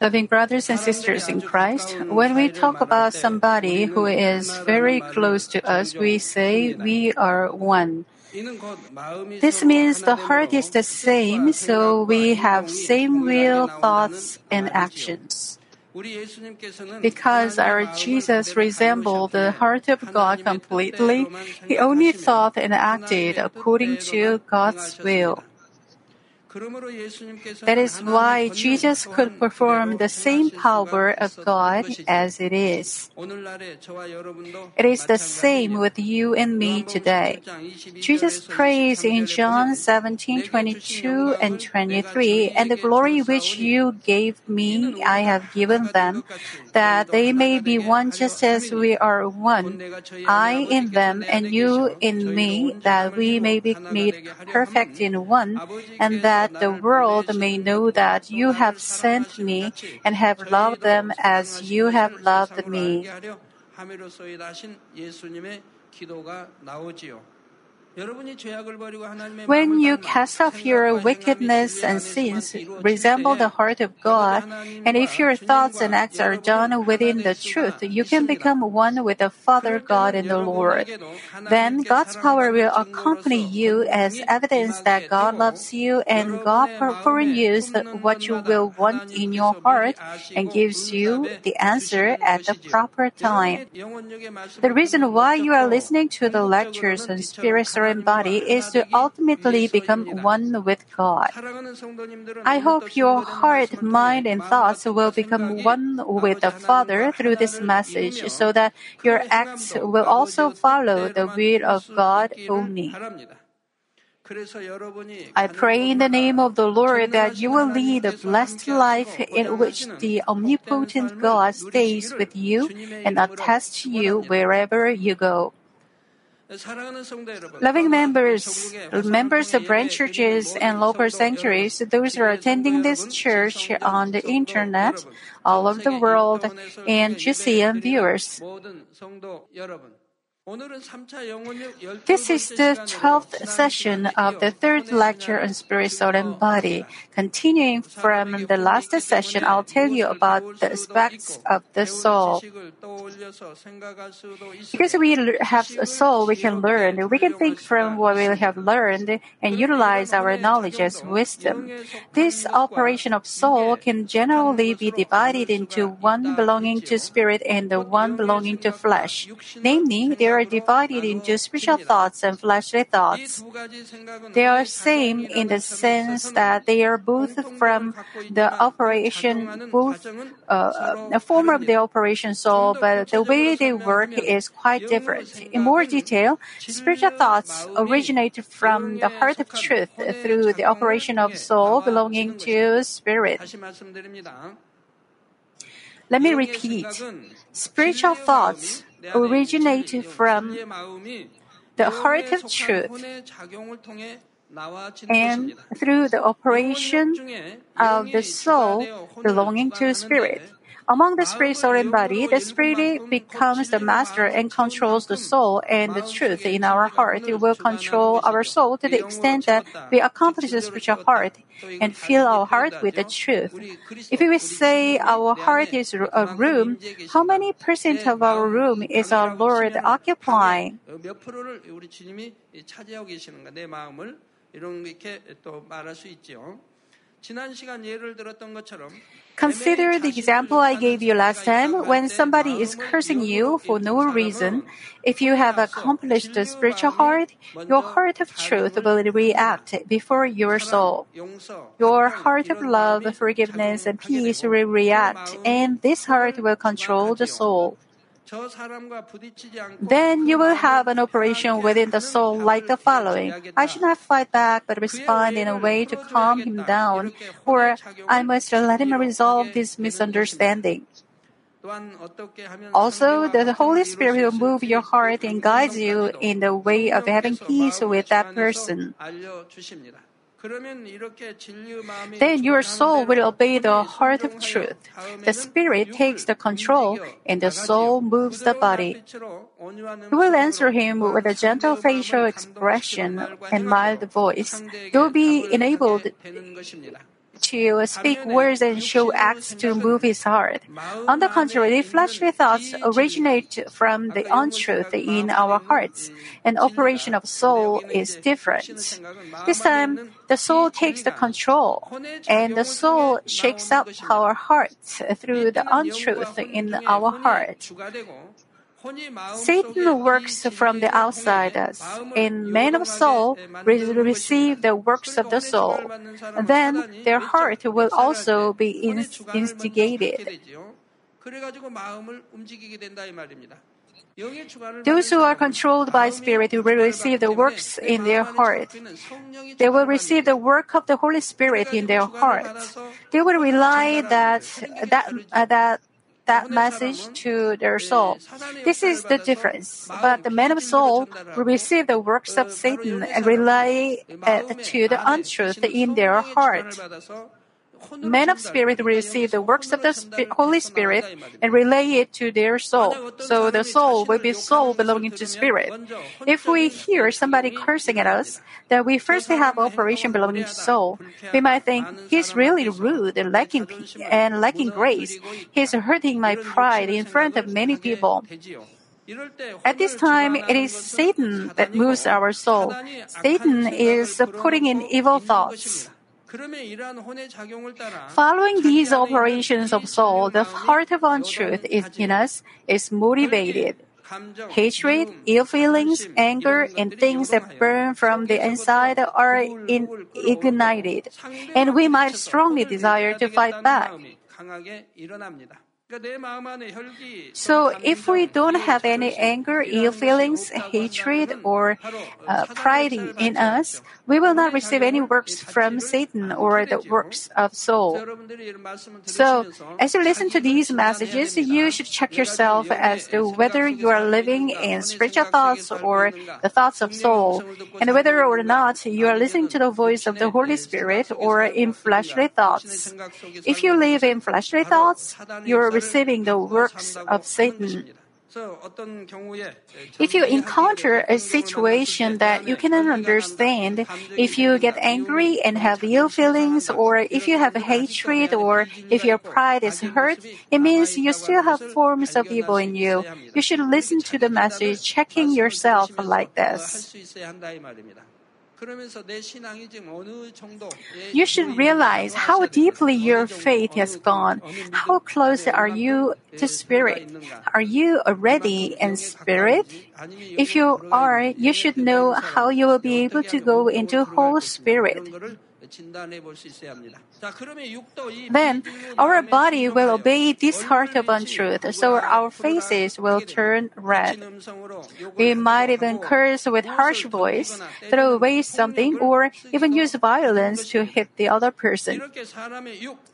Loving brothers and sisters in Christ, when we talk about somebody who is very close to us, we say we are one. This means the heart is the same, so we have same will, thoughts, and actions. Because our Jesus resembled the heart of God completely, he only thought and acted according to God's will. That is why Jesus could perform the same power of God as it is. It is the same with you and me today. Jesus prays in John 17, 22 and 23, and the glory which you gave me, I have given them, that they may be one just as we are one. I in them and you in me, that we may be made perfect in one, and that the world may know that you have sent me and have loved them as you have loved me. When you cast off your wickedness and sins, resemble the heart of God, and if your thoughts and acts are done within the truth, you can become one with the Father God and the Lord. Then God's power will accompany you as evidence that God loves you and God forenews what you will want in your heart and gives you the answer at the proper time. The reason why you are listening to the lectures on spiritual body is to ultimately become one with God. I hope your heart, mind, and thoughts will become one with the Father through this message so that your acts will also follow the will of God only. I pray in the name of the Lord that you will lead a blessed life in which the omnipotent God stays with you and attests you wherever you go. Loving members, uh, members of branch churches and local sanctuaries, those who are attending this church on the internet, all over the world, and GCN viewers. This is the 12th session of the third lecture on spirit, soul, and body. Continuing from the last session, I'll tell you about the aspects of the soul. Because we have a soul, we can learn. We can think from what we have learned and utilize our knowledge as wisdom. This operation of soul can generally be divided into one belonging to spirit and the one belonging to flesh. Namely, they are divided into spiritual thoughts and fleshly thoughts. They are same in the sense that they are both from the operation, both uh, a form of the operation soul, but the way they work is quite different. In more detail, spiritual thoughts originate from the heart of truth through the operation of soul belonging to spirit. Let me repeat. Spiritual thoughts originate from the heart of truth and through the operation of the soul belonging to spirit. Among the spirit, soul, and body, the spirit becomes the master and controls the soul, and the truth in our heart will control our soul to the extent that we accomplish the spiritual heart and fill our heart with the truth. If we say our heart is a room, how many percent of our room is our Lord occupying? 몇 프로를 우리 주님이 차지하고 계시는가 내 마음을 이렇게 또 말할 수 있죠. Consider the example I gave you last time when somebody is cursing you for no reason. If you have accomplished the spiritual heart, your heart of truth will react before your soul. Your heart of love, forgiveness, and peace will react, and this heart will control the soul. Then you will have an operation within the soul like the following. I should not fight back but respond in a way to calm him down, or I must let him resolve this misunderstanding. Also, the Holy Spirit will move your heart and guide you in the way of having peace with that person. Then your soul will obey the heart of truth. The spirit takes the control and the soul moves the body. You will answer him with a gentle facial expression and mild voice. You will be enabled to speak words and show acts to move his heart. On the contrary, fleshly thoughts originate from the untruth in our hearts. An operation of soul is different. This time, the soul takes the control, and the soul shakes up our hearts through the untruth in our heart. Satan works from the outside us. In men of soul receive the works of the soul. Then their heart will also be instigated. Those who are controlled by Spirit will receive the works in their heart. They will receive the work of the Holy Spirit in their heart. They will rely that that uh, that that message to their soul. This is the difference. But the man of soul will receive the works of Satan and rely uh, to the untruth in their heart. Men of spirit receive the works of the Holy Spirit and relay it to their soul. So the soul will be soul belonging to spirit. If we hear somebody cursing at us, then we first have operation belonging to soul. We might think he's really rude and lacking and lacking grace. He's hurting my pride in front of many people. At this time, it is Satan that moves our soul. Satan is putting in evil thoughts. Following these operations of soul, the heart of untruth is in us is motivated. Hatred, ill feelings, anger, and things that burn from the inside are in, ignited, and we might strongly desire to fight back. So, if we don't have any anger, ill feelings, hatred, or uh, pride in us, we will not receive any works from Satan or the works of soul. So, as you listen to these messages, you should check yourself as to whether you are living in spiritual thoughts or the thoughts of soul, and whether or not you are listening to the voice of the Holy Spirit or in fleshly thoughts. If you live in fleshly thoughts, you are receiving the works of Satan. If you encounter a situation that you cannot understand, if you get angry and have ill feelings, or if you have hatred, or if your pride is hurt, it means you still have forms of evil in you. You should listen to the message, checking yourself like this. You should realize how deeply your faith has gone. How close are you to Spirit? Are you already in Spirit? If you are, you should know how you will be able to go into whole Spirit. Then our body will obey this heart of untruth, so our faces will turn red. We might even curse with harsh voice, throw away something, or even use violence to hit the other person.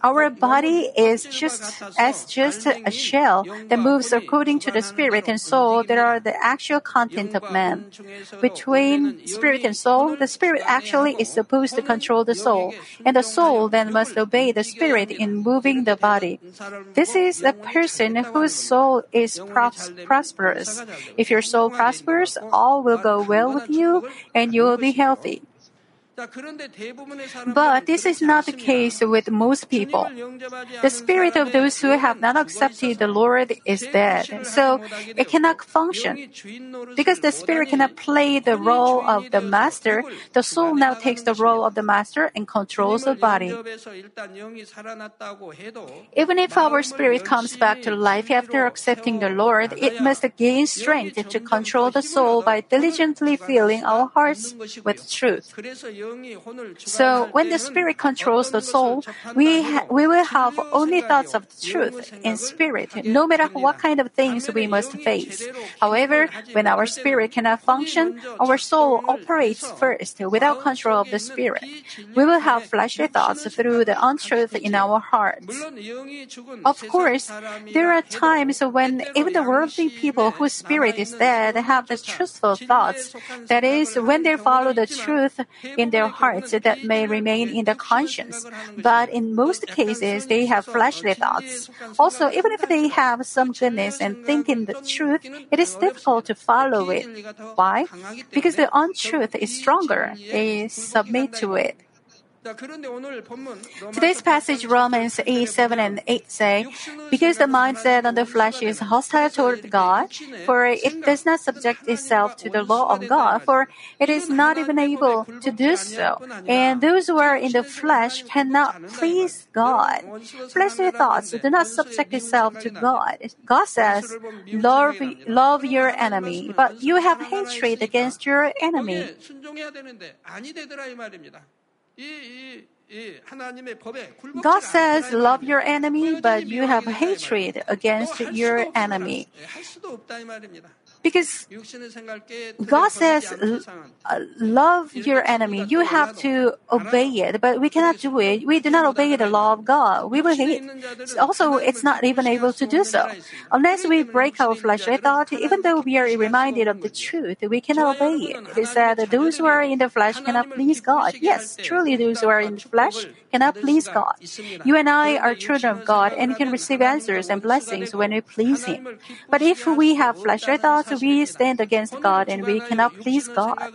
Our body is just as just a shell that moves according to the spirit and soul that are the actual content of man. Between spirit and soul, the spirit actually is supposed to control the soul, and the soul then must obey the spirit in moving the body. This is a person whose soul is pros- prosperous. If your soul prospers, all will go well with you and you will be healthy. But this is not the case with most people. The spirit of those who have not accepted the Lord is dead, so it cannot function. Because the spirit cannot play the role of the master, the soul now takes the role of the master and controls the body. Even if our spirit comes back to life after accepting the Lord, it must gain strength to control the soul by diligently filling our hearts with truth. So when the Spirit controls the soul, we, ha- we will have only thoughts of the truth in spirit, no matter what kind of things we must face. However, when our spirit cannot function, our soul operates first without control of the Spirit. We will have fleshly thoughts through the untruth in our hearts. Of course, there are times when even the worldly people whose spirit is dead have the truthful thoughts. That is, when they follow the truth in their hearts that may remain in the conscience. But in most cases, they have fleshly thoughts. Also, even if they have some goodness and think in the truth, it is difficult to follow it. Why? Because the untruth is stronger. They submit to it. Today's passage, Romans 8, 7 and 8 say, Because the mindset on the flesh is hostile toward God, for it does not subject itself to the law of God, for it is not even able to do so. And those who are in the flesh cannot please God. Fleshly thoughts do not subject itself to God. God says, love, love your enemy, but you have hatred against your enemy. God says, love your enemy, but you have hatred against your enemy. Because God says, uh, love your enemy. You have to obey it, but we cannot do it. We do not obey the law of God. We will hate. Also, it's not even able to do so. Unless we break our fleshly thought, even though we are reminded of the truth, we cannot obey it. It is said, those who are in the flesh cannot please God. Yes, truly those who are in the flesh cannot please God. You and I are children of God and can receive answers and blessings when we please Him. But if we have fleshly thoughts, we stand against God and we cannot please God.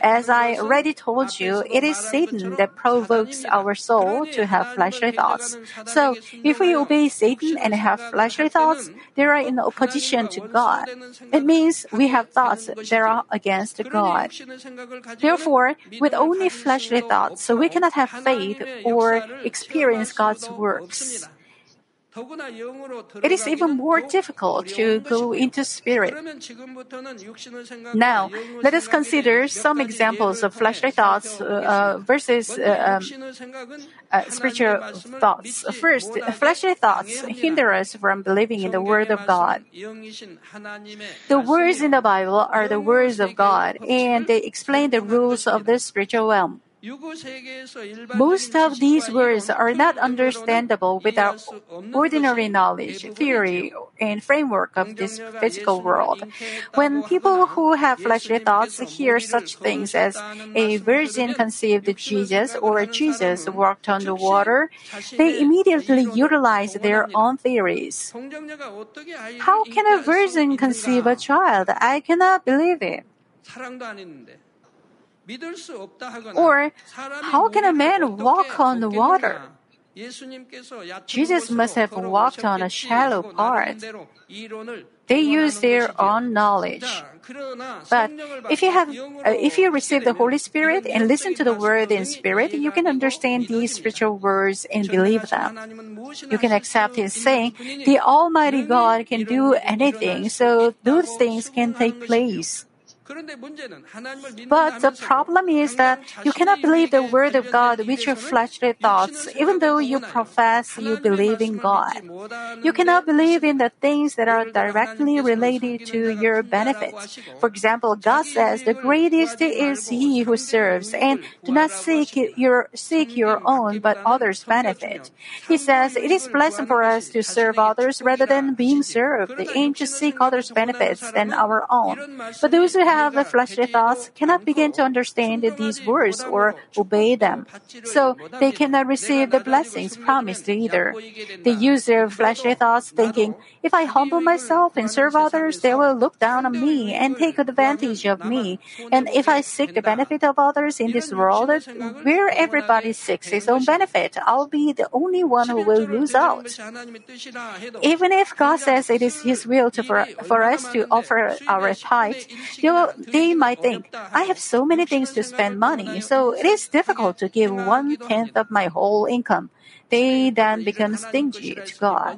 As I already told you, it is Satan that provokes our soul to have fleshly thoughts. So, if we obey Satan and have fleshly thoughts, they are in opposition to God. It means we have thoughts that are against God. Therefore, with only fleshly thoughts, so we cannot have faith or experience God's works. It is even more difficult to go into spirit. Now, let us consider some examples of fleshly thoughts uh, versus uh, um, uh, spiritual thoughts. First, fleshly thoughts hinder us from believing in the Word of God. The words in the Bible are the words of God, and they explain the rules of the spiritual realm. Most of these words are not understandable with our ordinary knowledge, theory, and framework of this physical world. When people who have fleshly thoughts hear such things as a virgin conceived Jesus or Jesus walked on the water, they immediately utilize their own theories. How can a virgin conceive a child? I cannot believe it. Or, how can a man walk on the water? Jesus must have walked on a shallow part. They use their own knowledge. But if you have, uh, if you receive the Holy Spirit and listen to the word in spirit, you can understand these spiritual words and believe them. You can accept His saying, "The Almighty God can do anything, so those things can take place." But the problem is that you cannot believe the word of God with your fleshly thoughts, even though you profess you believe in God. You cannot believe in the things that are directly related to your benefits. For example, God says, "The greatest is He who serves, and do not seek your seek your own, but others' benefit." He says, "It is pleasant for us to serve others rather than being served, and to seek others' benefits than our own." But those who have the fleshly thoughts cannot begin to understand these words or obey them. So they cannot receive the blessings promised either. They use their fleshly thoughts thinking, if I humble myself and serve others, they will look down on me and take advantage of me. And if I seek the benefit of others in this world, where everybody seeks his own benefit, I'll be the only one who will lose out. Even if God says it is His will to, for, for us to offer our tithe, they, will, they might think, I have so many things to spend money, so it is difficult to give one tenth of my whole income they then become stingy to God.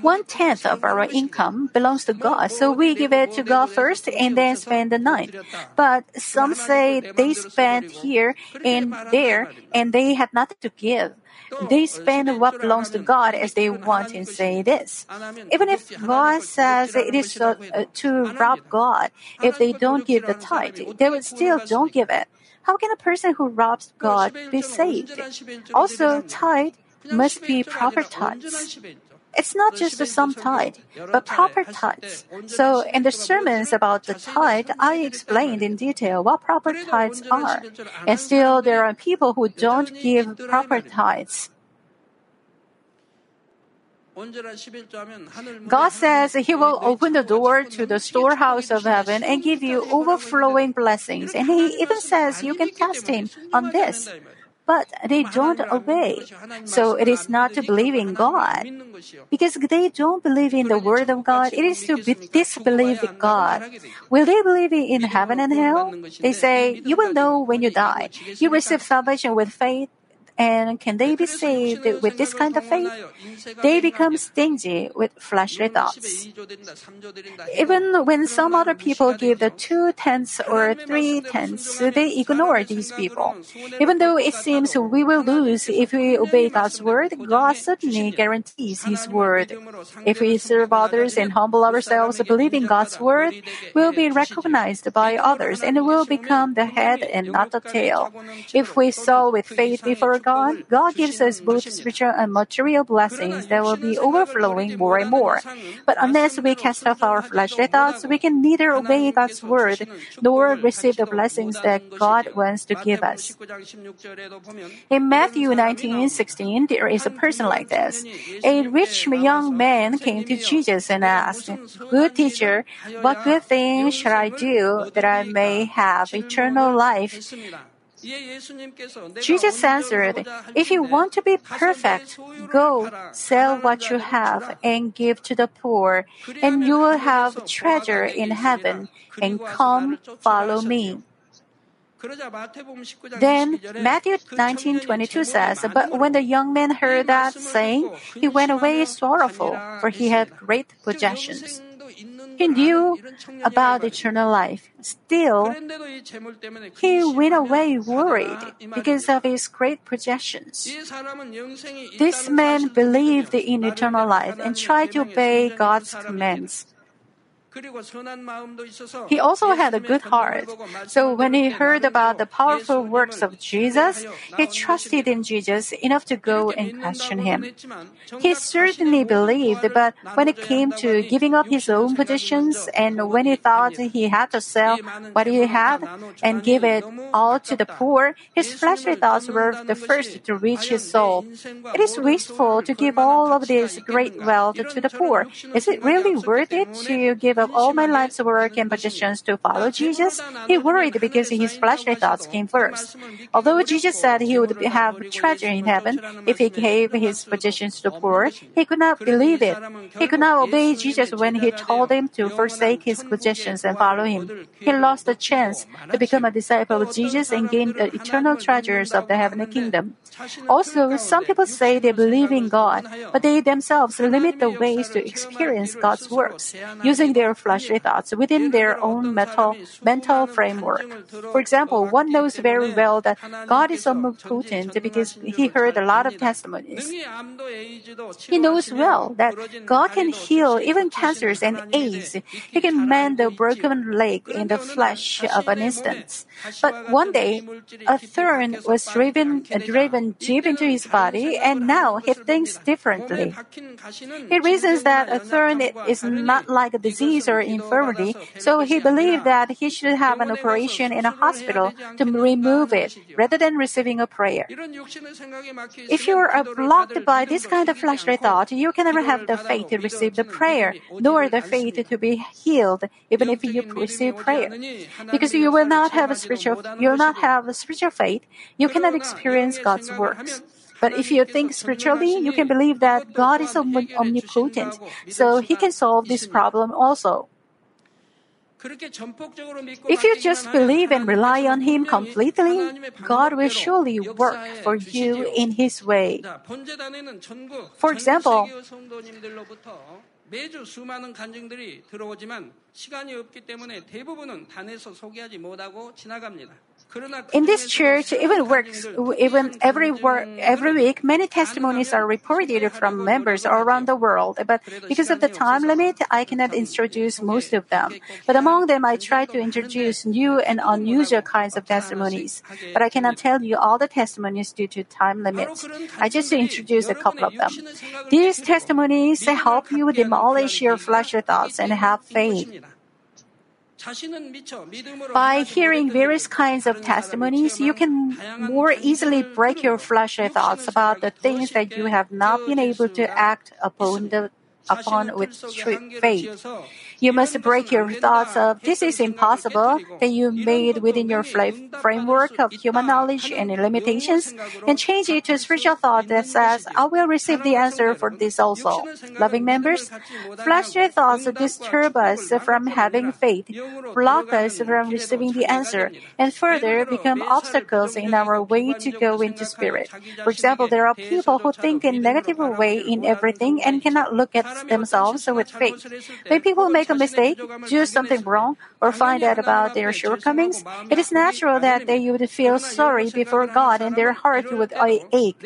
One tenth of our income belongs to God, so we give it to God first and then spend the ninth. But some say they spend here and there and they have nothing to give. They spend what belongs to God as they want and say this. Even if God says it is uh, to rob God, if they don't give the tithe, they will still don't give it. How can a person who robs God be saved? Also, tithe must be proper tithes. It's not just some tithe, but proper tithes. So, in the sermons about the tithe, I explained in detail what proper tithes are. And still, there are people who don't give proper tithes. God says He will open the door to the storehouse of heaven and give you overflowing blessings. And He even says you can test Him on this. but they don't obey. So it is not to believe in God. Because they don't believe in the word of God, it is to be disbelieve God. Will they believe in heaven and hell? They say, you will know when you die. You receive salvation with faith and can they be saved with this kind of faith? They become stingy with fleshly thoughts. Even when some other people give the two tenths or three tenths, they ignore these people. Even though it seems we will lose if we obey God's word, God certainly guarantees His word. If we serve others and humble ourselves, believing God's word, we'll be recognized by others and will become the head and not the tail. If we sow with faith before God, God gives us both spiritual and material blessings that will be overflowing more and more. But unless we cast off our fleshly thoughts, we can neither obey God's word nor receive the blessings that God wants to give us. In Matthew 19:16, there is a person like this. A rich young man came to Jesus and asked, "Good teacher, what good thing shall I do that I may have eternal life?" Jesus answered, If you want to be perfect, go, sell what you have and give to the poor, and you will have treasure in heaven, and come follow me. Then Matthew 19:22 says, "But when the young man heard that saying, he went away sorrowful, for he had great possessions." He knew about eternal life. Still, he went away worried because of his great projections. This man believed in eternal life and tried to obey God's commands. He also had a good heart. So when he heard about the powerful works of Jesus, he trusted in Jesus enough to go and question him. He certainly believed, but when it came to giving up his own possessions and when he thought he had to sell what he had and give it all to the poor, his fleshly thoughts were the first to reach his soul. It is wasteful to give all of this great wealth to the poor. Is it really worth it to give up all my life's work and possessions to follow Jesus, he worried because his fleshly thoughts came first. Although Jesus said he would have treasure in heaven if he gave his possessions to the poor, he could not believe it. He could not obey Jesus when he told him to forsake his possessions and follow him. He lost the chance to become a disciple of Jesus and gain the eternal treasures of the heavenly kingdom. Also, some people say they believe in God, but they themselves limit the ways to experience God's works, using their fleshly thoughts within their own mental, mental framework. For example, one knows very well that God is omnipotent because he heard a lot of testimonies. He knows well that God can heal even cancers and AIDS. He can mend a broken leg in the flesh of an instant. But one day, a thorn was driven, driven deep into his body, and now he thinks differently. He reasons that a thorn is not like a disease or infirmity, so he believed that he should have an operation in a hospital to remove it rather than receiving a prayer. If you are blocked by this kind of fleshly thought, you can never have the faith to receive the prayer, nor the faith to be healed, even if you receive prayer. Because you will not have a spiritual, you will not have a spiritual faith, you cannot experience God's works. But if you think spiritually, you can believe that God is omnipotent, so He can solve this problem also. If you just believe and rely on Him completely, God will surely work for you in His way. For example, 매주 수많은 간증들이 들어오지만 시간이 없기 때문에 대부분은 단에서 소개하지 못하고 지나갑니다. in this church, even works, even every work, every week, many testimonies are reported from members around the world. But because of the time limit, I cannot introduce most of them. But among them, I try to introduce new and unusual kinds of testimonies. But I cannot tell you all the testimonies due to time limits. I just introduce a couple of them. These testimonies help you demolish your fleshly thoughts and have faith. By hearing various kinds of testimonies, you can more easily break your fleshly thoughts about the things that you have not been able to act upon the upon with true faith. You must break your thoughts of this is impossible that you made within your framework of human knowledge and limitations and change it to a spiritual thought that says, I will receive the answer for this also. Loving members, fleshly thoughts disturb us from having faith, block us from receiving the answer, and further become obstacles in our way to go into spirit. For example, there are people who think in negative way in everything and cannot look at themselves with faith. When people make a mistake, do something wrong, or find out about their shortcomings, it is natural that they would feel sorry before God and their heart would ache.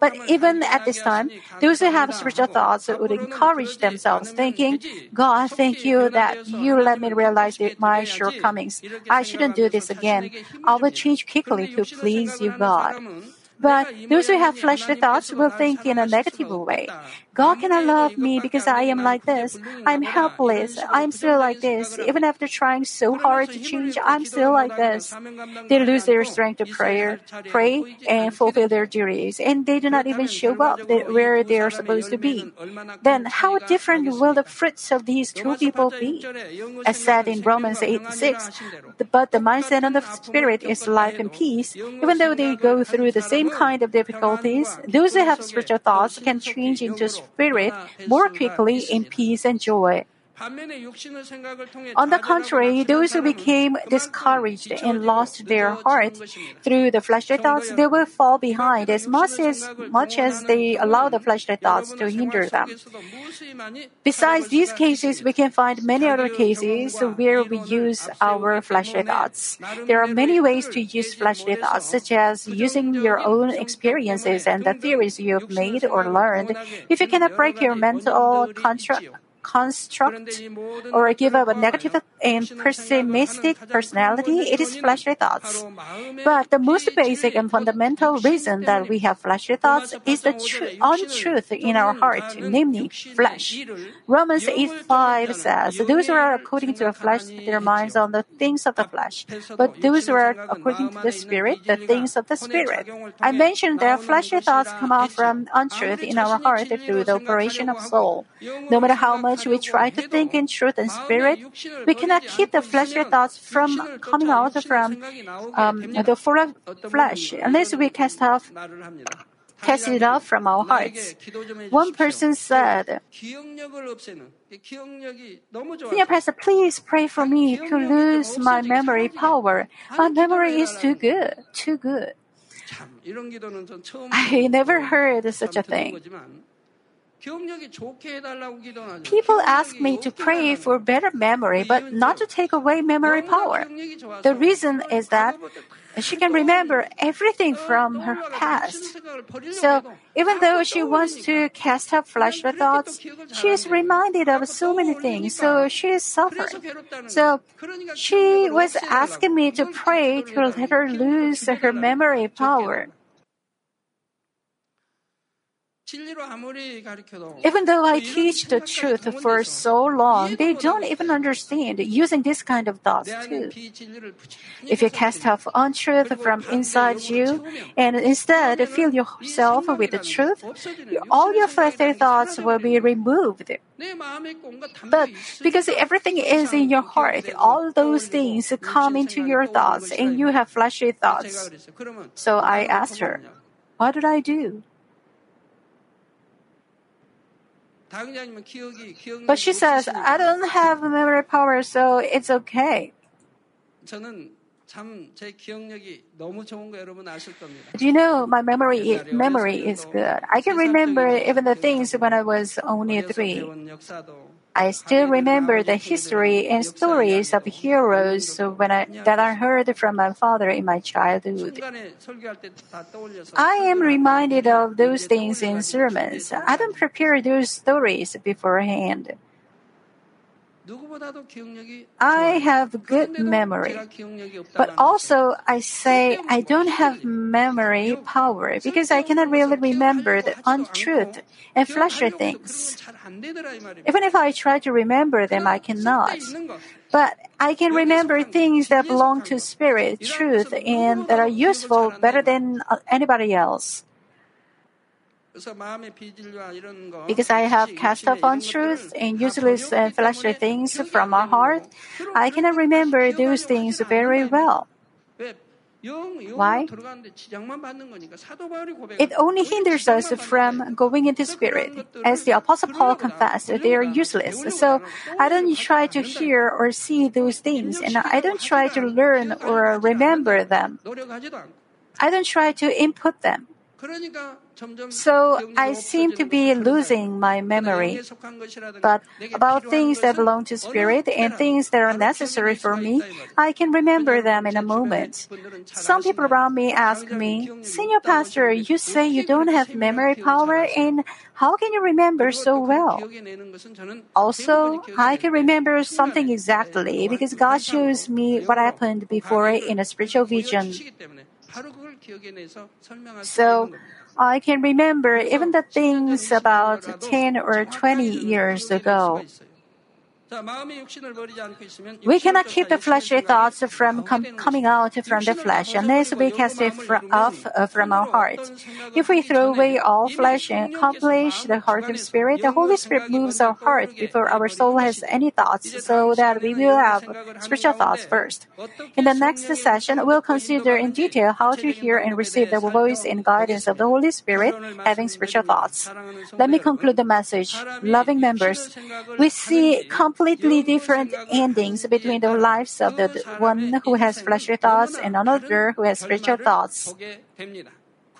But even at this time, those who have spiritual thoughts would encourage themselves, thinking, God, thank you that you let me realize my shortcomings. I shouldn't do this again. I will change quickly to please you, God. But those who have fleshly thoughts will think in a negative way. God cannot love me because I am like this. I'm helpless. I'm still like this. Even after trying so hard to change, I'm still like this. They lose their strength to prayer, pray, and fulfill their duties, and they do not even show up where they are supposed to be. Then, how different will the fruits of these two people be? As said in Romans 8 6, but the mindset of the Spirit is life and peace. Even though they go through the same kind of difficulties, those who have spiritual thoughts can change into spirit more quickly in peace and joy. On the contrary, those who became discouraged and lost their heart through the fleshly thoughts, they will fall behind as much as much as they allow the fleshly thoughts to hinder them. Besides these cases, we can find many other cases where we use our fleshly thoughts. There are many ways to use fleshly thoughts, such as using your own experiences and the theories you have made or learned. If you cannot break your mental construct, construct or give up a negative and pessimistic personality, it is fleshly thoughts. But the most basic and fundamental reason that we have fleshly thoughts is the tr- untruth in our heart, namely flesh. Romans 8 5 says, Those who are according to the flesh, their minds on the things of the flesh, but those who are according to the Spirit, the things of the Spirit. I mentioned that fleshly thoughts come out from untruth in our heart through the operation of soul. No matter how much we try to think in truth and spirit, we cannot keep the fleshly thoughts from coming out from um, the flesh unless we cast off cast it off from our hearts. One person said, Senior Pastor, please pray for me to lose my memory power. My memory is too good, too good. I never heard such a thing. People ask me to pray for better memory, but not to take away memory power. The reason is that she can remember everything from her past. So, even though she wants to cast up fleshly thoughts, she is reminded of so many things, so she is suffering. So, she was asking me to pray to let her lose her memory power. Even though I teach the truth for so long, they don't even understand using this kind of thoughts too. If you cast off untruth from inside you and instead fill yourself with the truth, all your fleshly thoughts will be removed. But because everything is in your heart, all those things come into your thoughts and you have fleshly thoughts. So I asked her, What did I do? But she says, I don't have memory power, so it's okay. Do you know my memory memory is good? I can remember even the things when I was only three. I still remember the history and stories of heroes when I, that I heard from my father in my childhood. I am reminded of those things in sermons. I don't prepare those stories beforehand. I have good memory. But also, I say I don't have memory power because I cannot really remember the untruth and fleshly things. Even if I try to remember them, I cannot. But I can remember things that belong to spirit, truth, and that are useful better than anybody else. Because I have cast off untruths and useless and fleshly things from my heart, I cannot remember those things very well. Why? It only hinders us from going into spirit. As the Apostle Paul confessed, they are useless. So I don't try to hear or see those things, and I don't try to learn or remember them. I don't try to input them. So I seem to be losing my memory. But about things that belong to spirit and things that are necessary for me, I can remember them in a moment. Some people around me ask me, Senior Pastor, you say you don't have memory power and how can you remember so well? Also, I can remember something exactly because God shows me what happened before in a spiritual vision. So, I can remember even the things about 10 or 20 years ago. We cannot keep the fleshly thoughts from com- coming out from the flesh unless we cast it fr- off uh, from our heart. If we throw away all flesh and accomplish the heart of spirit, the Holy Spirit moves our heart before our soul has any thoughts, so that we will have spiritual thoughts first. In the next session, we'll consider in detail how to hear and receive the voice and guidance of the Holy Spirit, having spiritual thoughts. Let me conclude the message. Loving members, we see completely different endings between the lives of the one who has fleshly thoughts and another who has spiritual thoughts.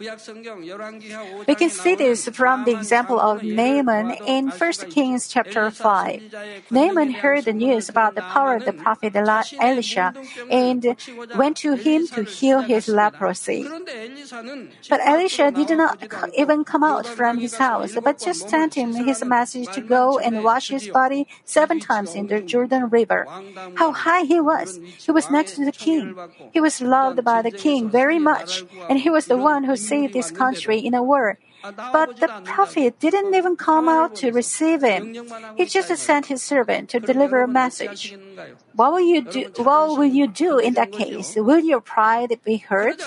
We can see this from the example of Naaman in 1 Kings chapter 5. Naaman heard the news about the power of the prophet Elisha and went to him to heal his leprosy. But Elisha did not even come out from his house, but just sent him his message to go and wash his body seven times in the Jordan River. How high he was! He was next to the king. He was loved by the king very much, and he was the one who saved this country in a war. But the prophet didn't even come out to receive him. He just sent his servant to deliver a message. What will you do? What will you do in that case? Will your pride be hurt?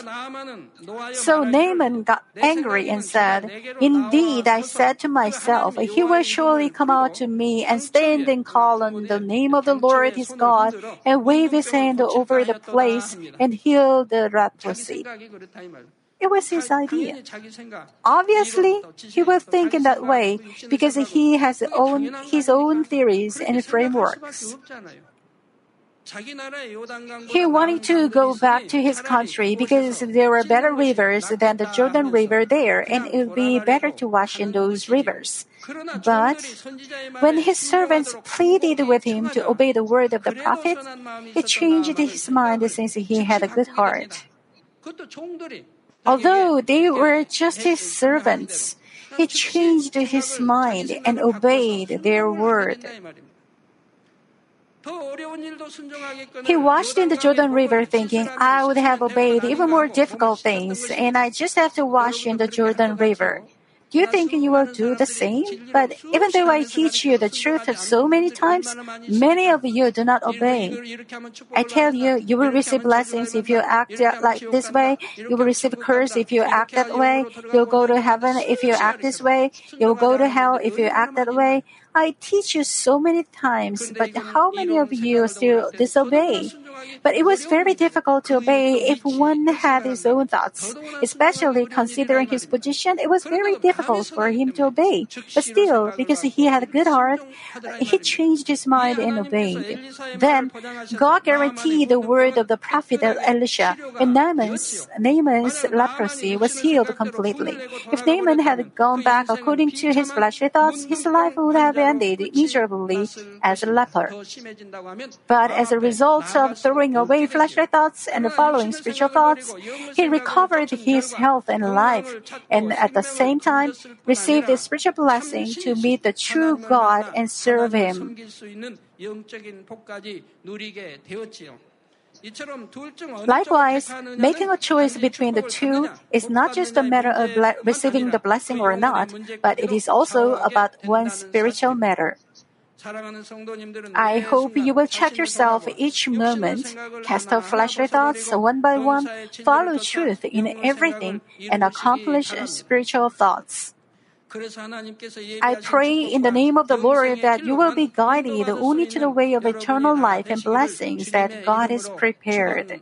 So Naaman got angry and said, "Indeed, I said to myself, he will surely come out to me and stand and call on the name of the Lord his God and wave his hand over the place and heal the leprosy." It was his idea. Obviously, he will think in that way because he has own, his own theories and frameworks. He wanted to go back to his country because there were better rivers than the Jordan River there, and it would be better to wash in those rivers. But when his servants pleaded with him to obey the word of the prophet, he changed his mind since he had a good heart. Although they were just his servants, he changed his mind and obeyed their word. He washed in the Jordan River thinking, I would have obeyed even more difficult things, and I just have to wash in the Jordan River. You think you will do the same? But even though I teach you the truth so many times, many of you do not obey. I tell you, you will receive blessings if you act like this way. You will receive curse if you act that way. You'll go to heaven if you act this way. You'll go to hell if you act that way. I teach you so many times, but how many of you still disobey? But it was very difficult to obey if one had his own thoughts. Especially considering his position, it was very difficult for him to obey. But still, because he had a good heart, he changed his mind and obeyed. Then, God guaranteed the word of the prophet Elisha, and Naaman's, Naaman's leprosy was healed completely. If Naaman had gone back according to his fleshly thoughts, his life would have ended miserably as a leper. But as a result of throwing away fleshly thoughts and following spiritual thoughts, he recovered his health and life, and at the same time received a spiritual blessing to meet the true God and serve Him. Likewise, making a choice between the two is not just a matter of receiving the blessing or not, but it is also about one spiritual matter. I hope you will check yourself each moment, cast off fleshly thoughts one by one, follow truth in everything, and accomplish spiritual thoughts. I pray in the name of the Lord that you will be guided only to the way of eternal life and blessings that God has prepared.